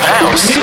House.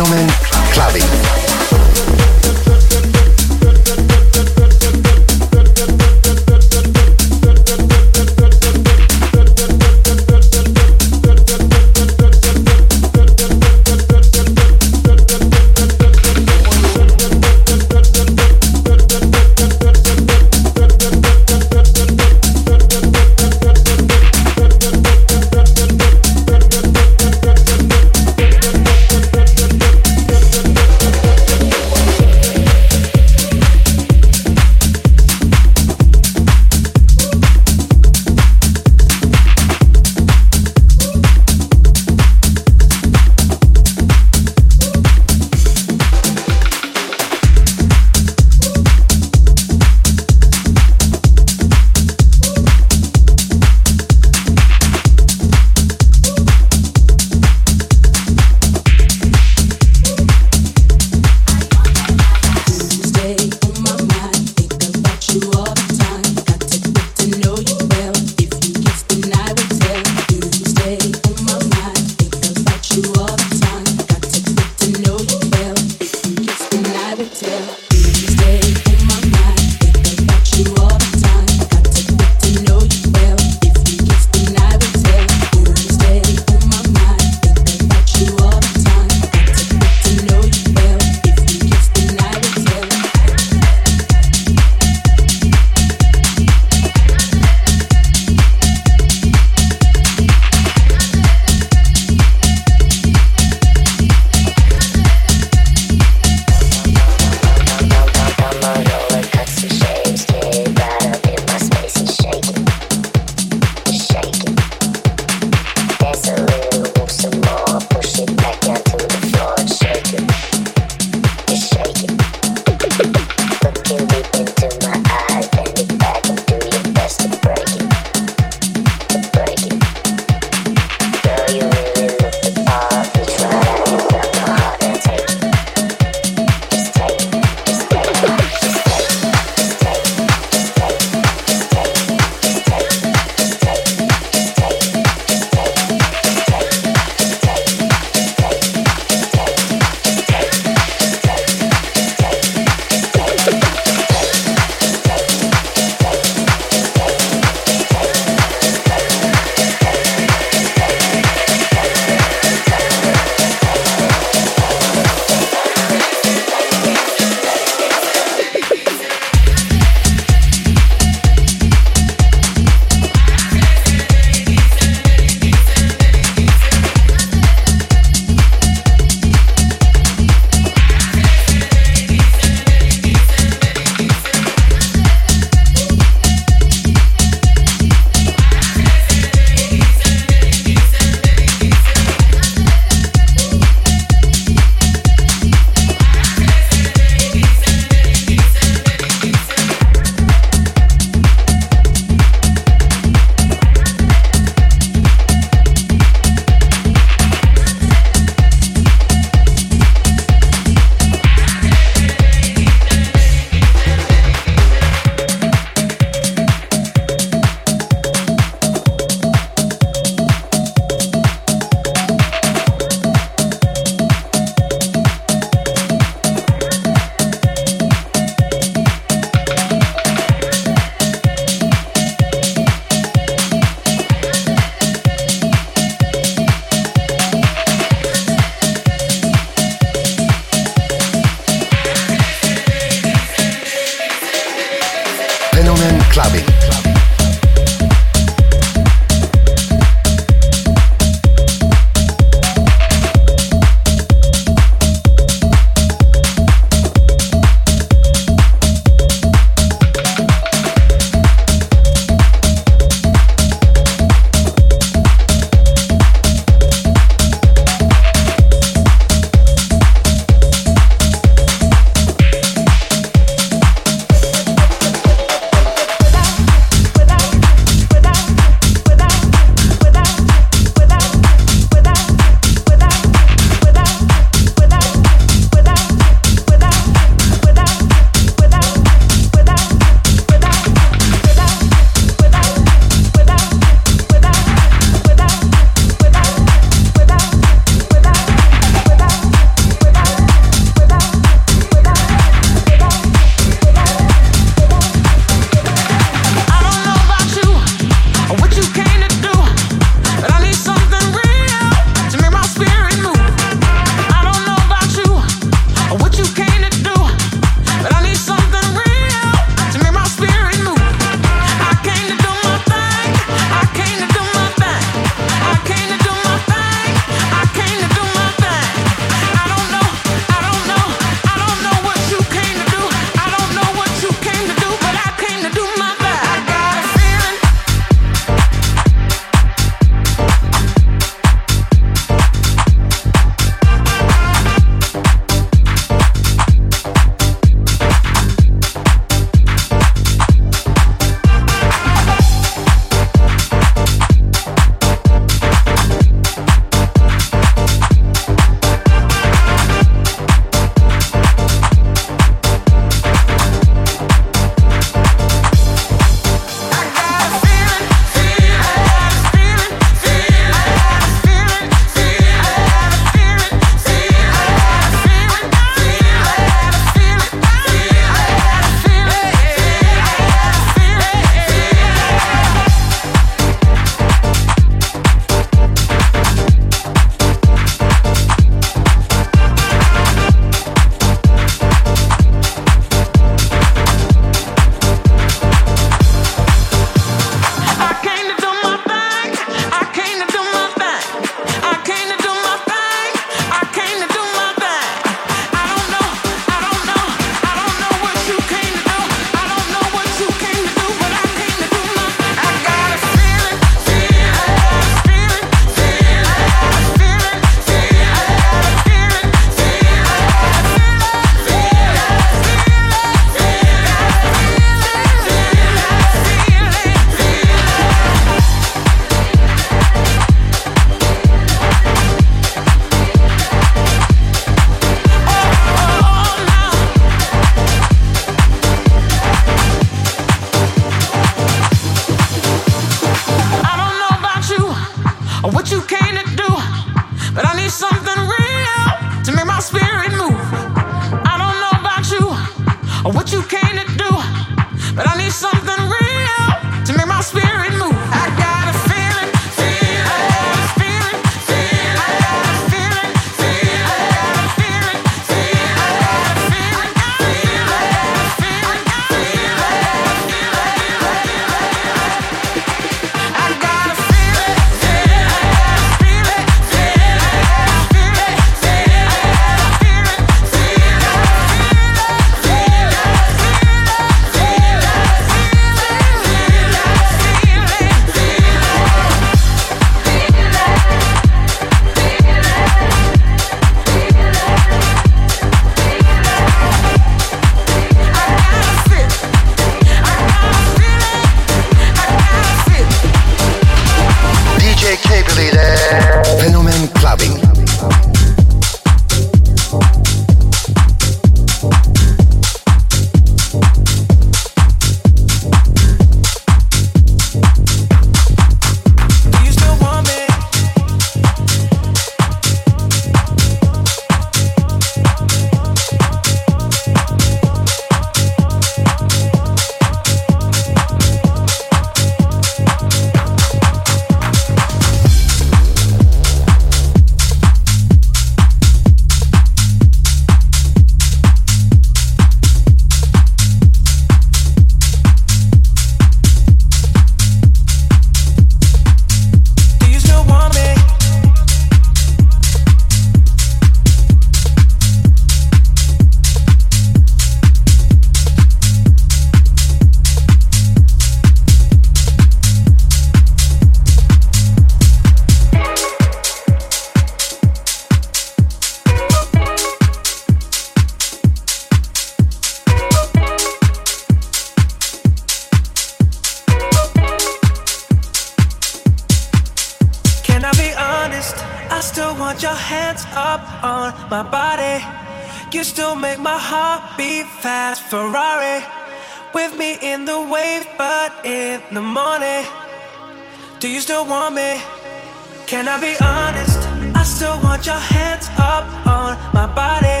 want your hands up on my body.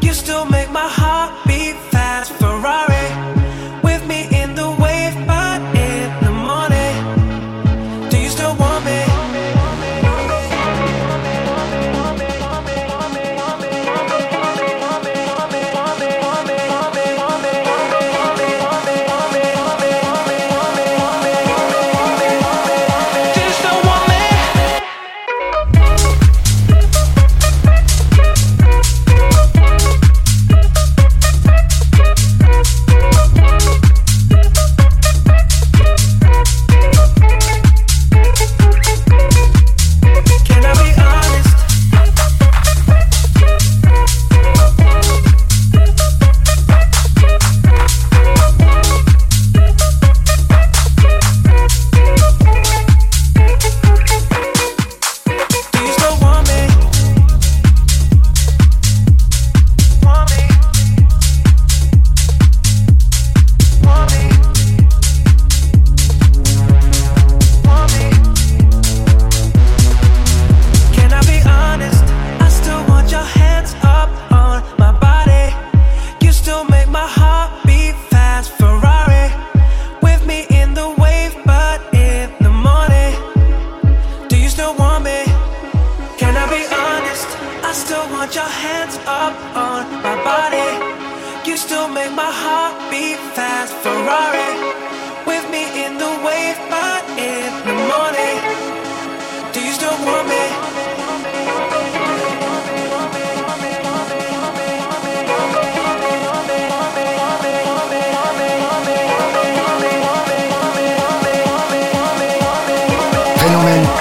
You still make my heart beat fast, Ferrari. gentlemen.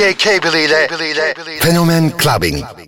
DJ Cable ile Fenomen Clubbin'.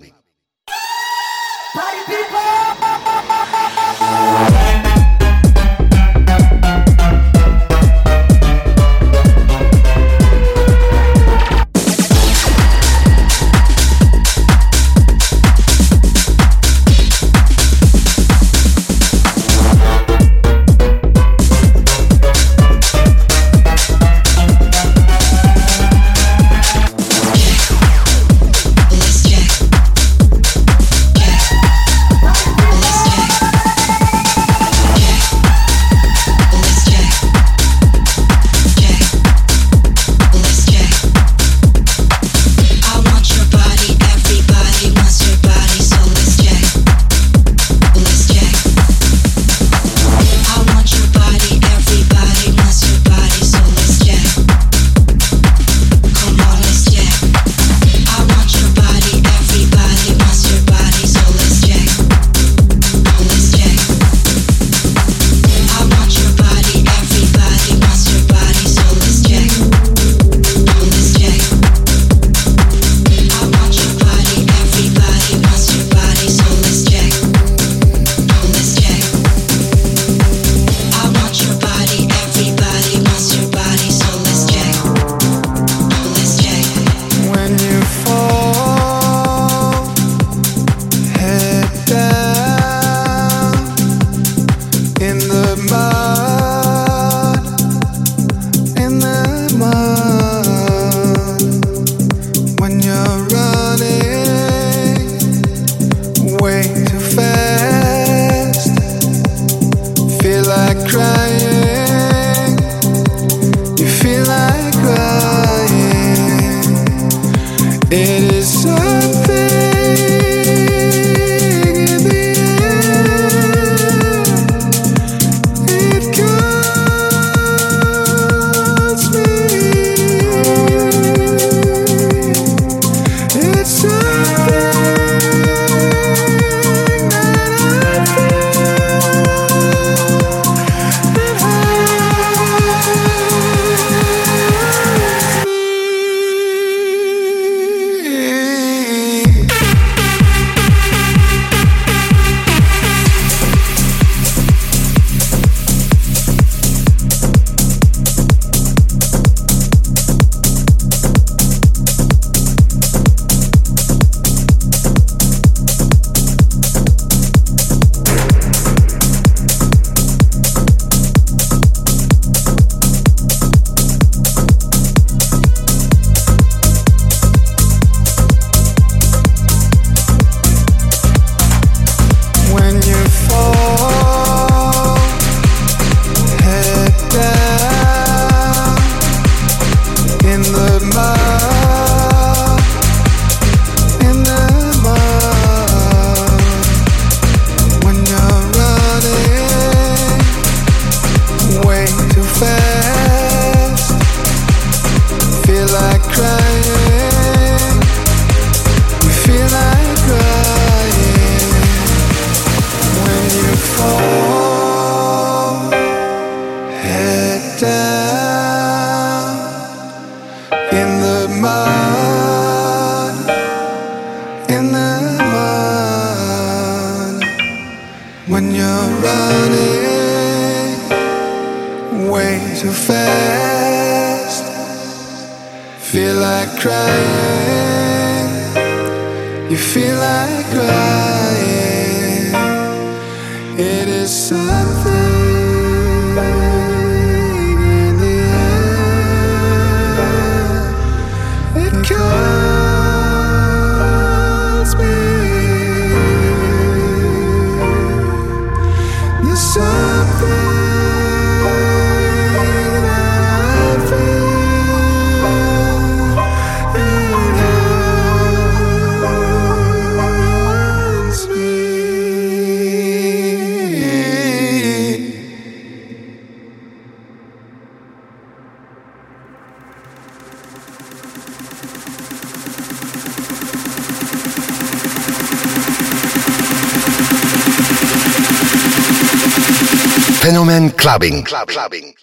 Clubbing. Clubbing.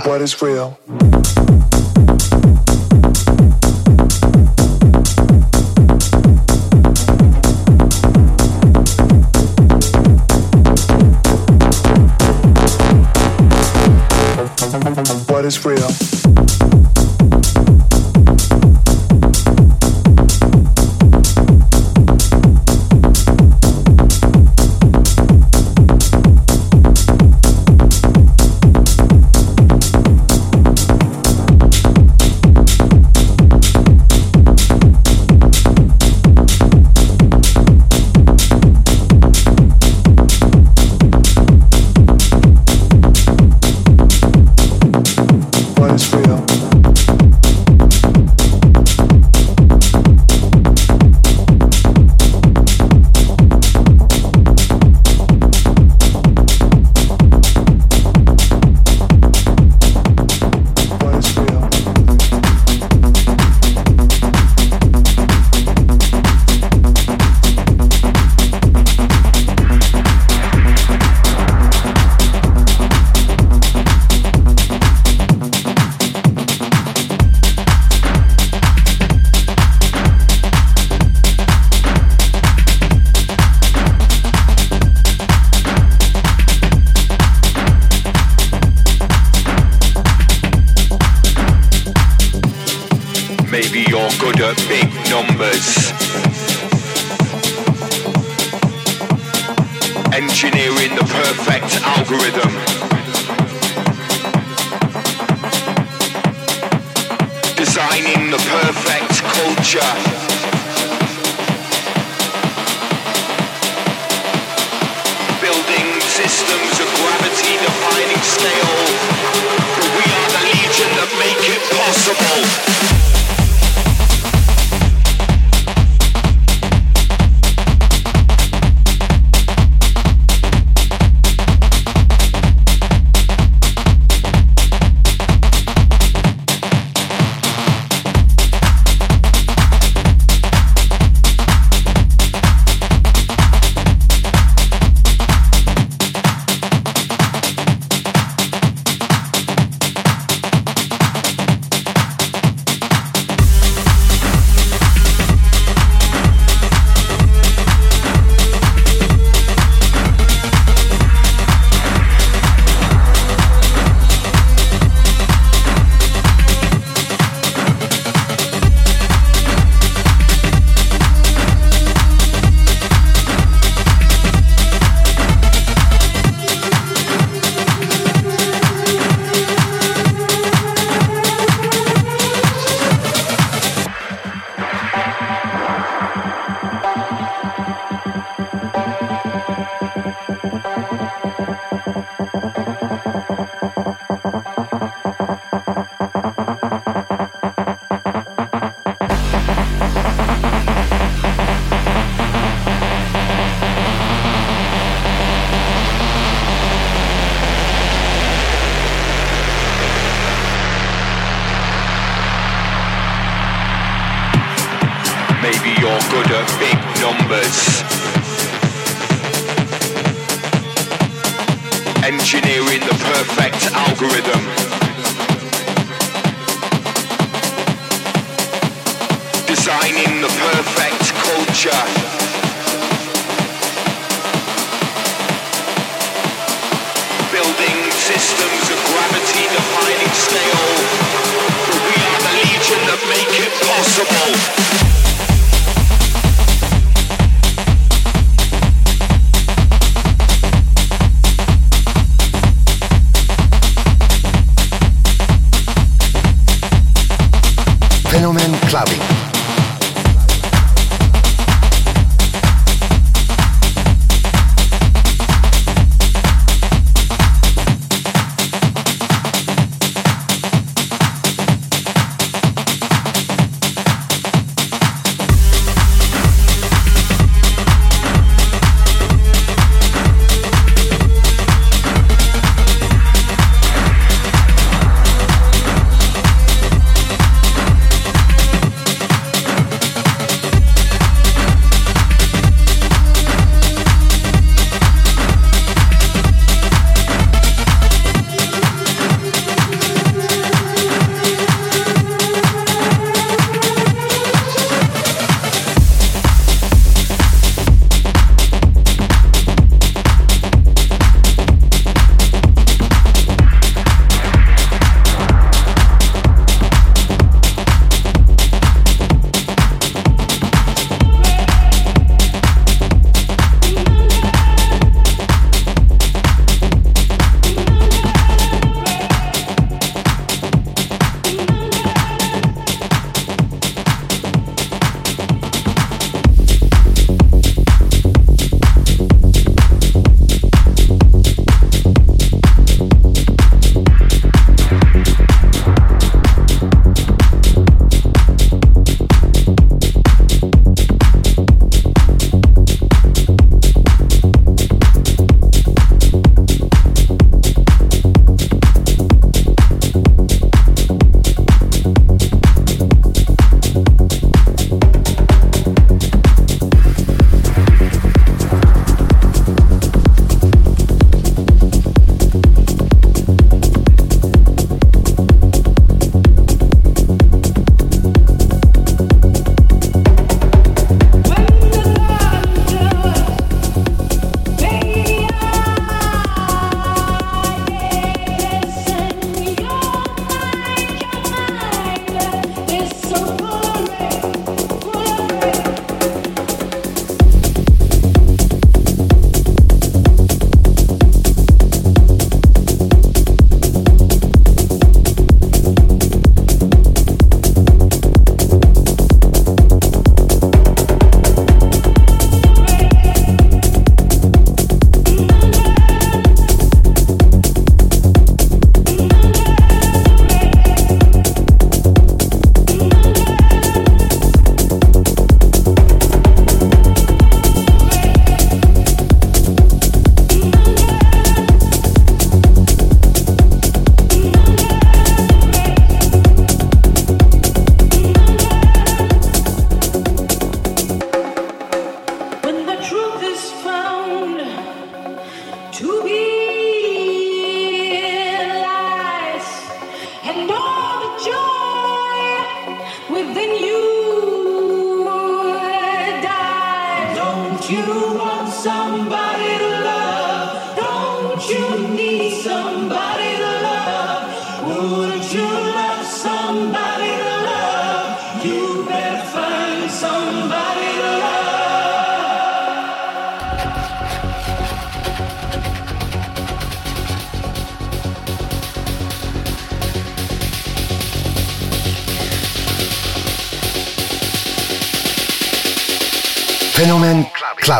What is real? Engineering the perfect algorithm. Designing the perfect culture. Building systems of gravity defining scale. We are the legion that make it possible. Maybe you're good at big numbers. Engineering the perfect algorithm. Designing the perfect culture. Building systems of gravity defining scale. But we are the legion that make it possible.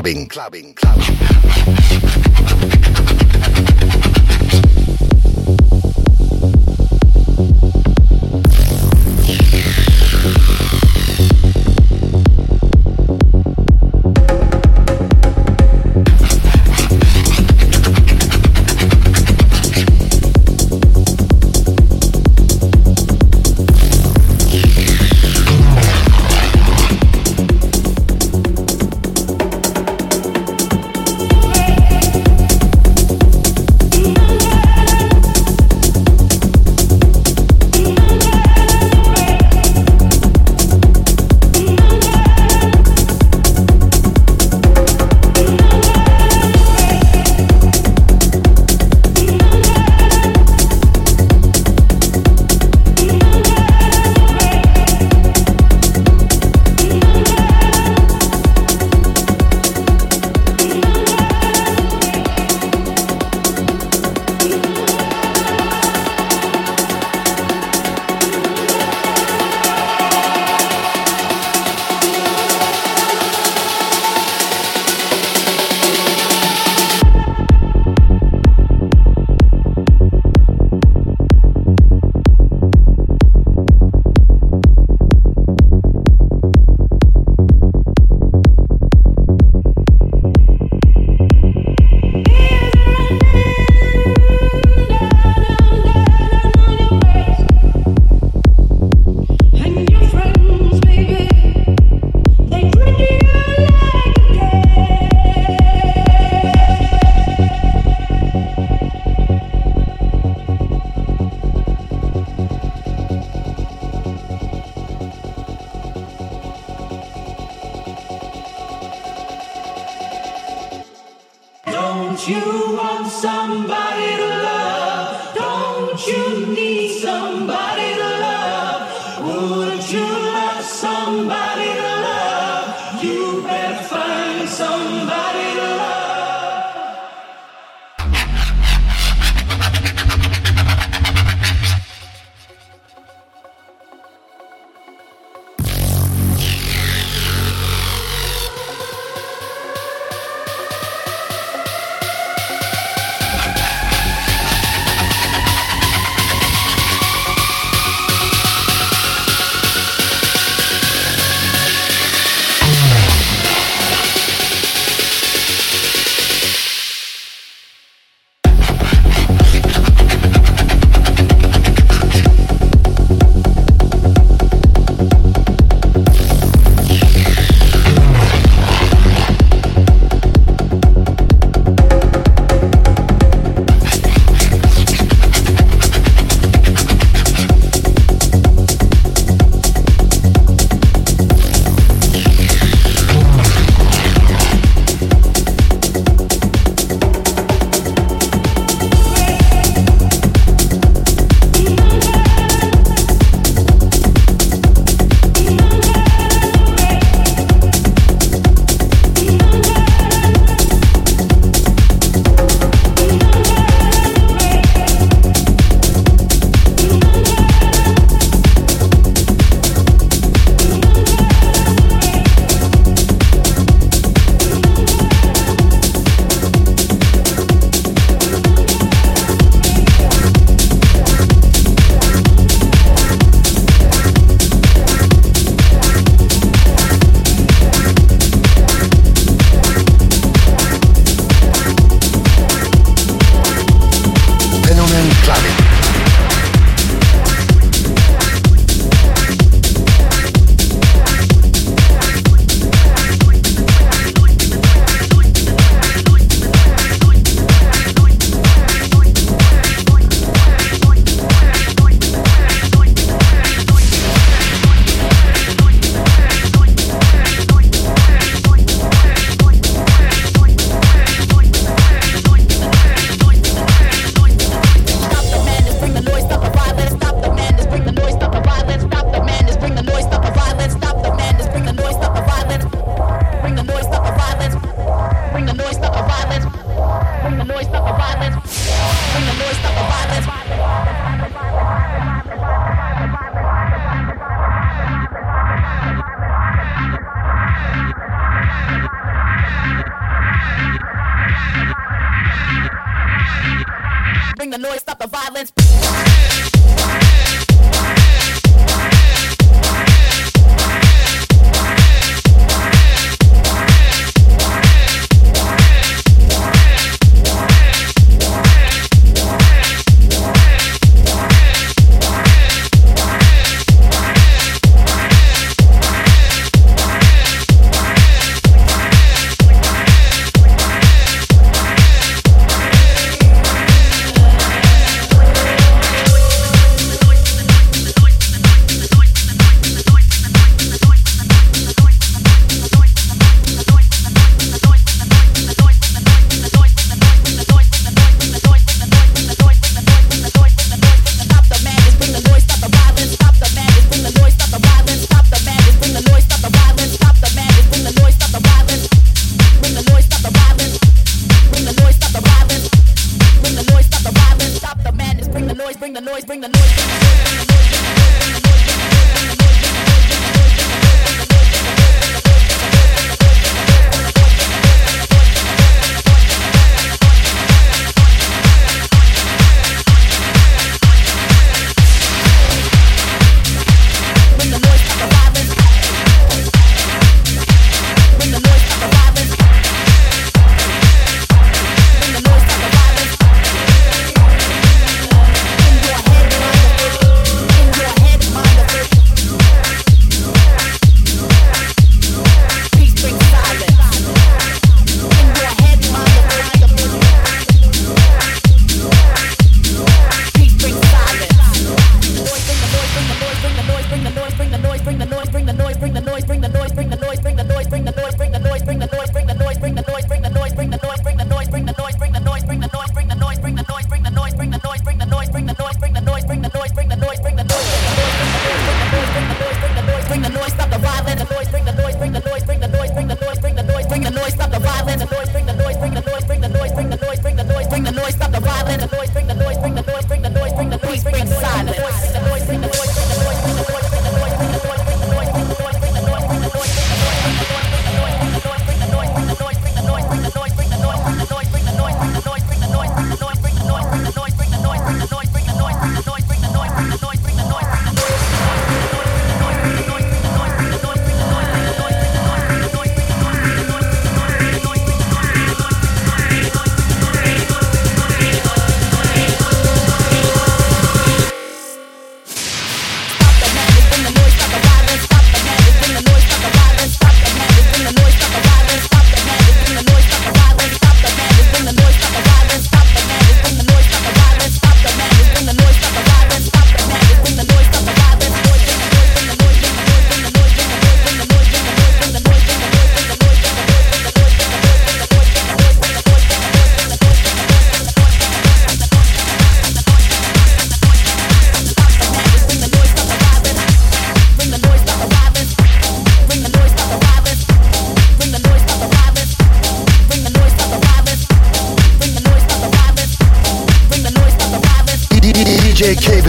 Clubbing. Clubbing. Clubbing.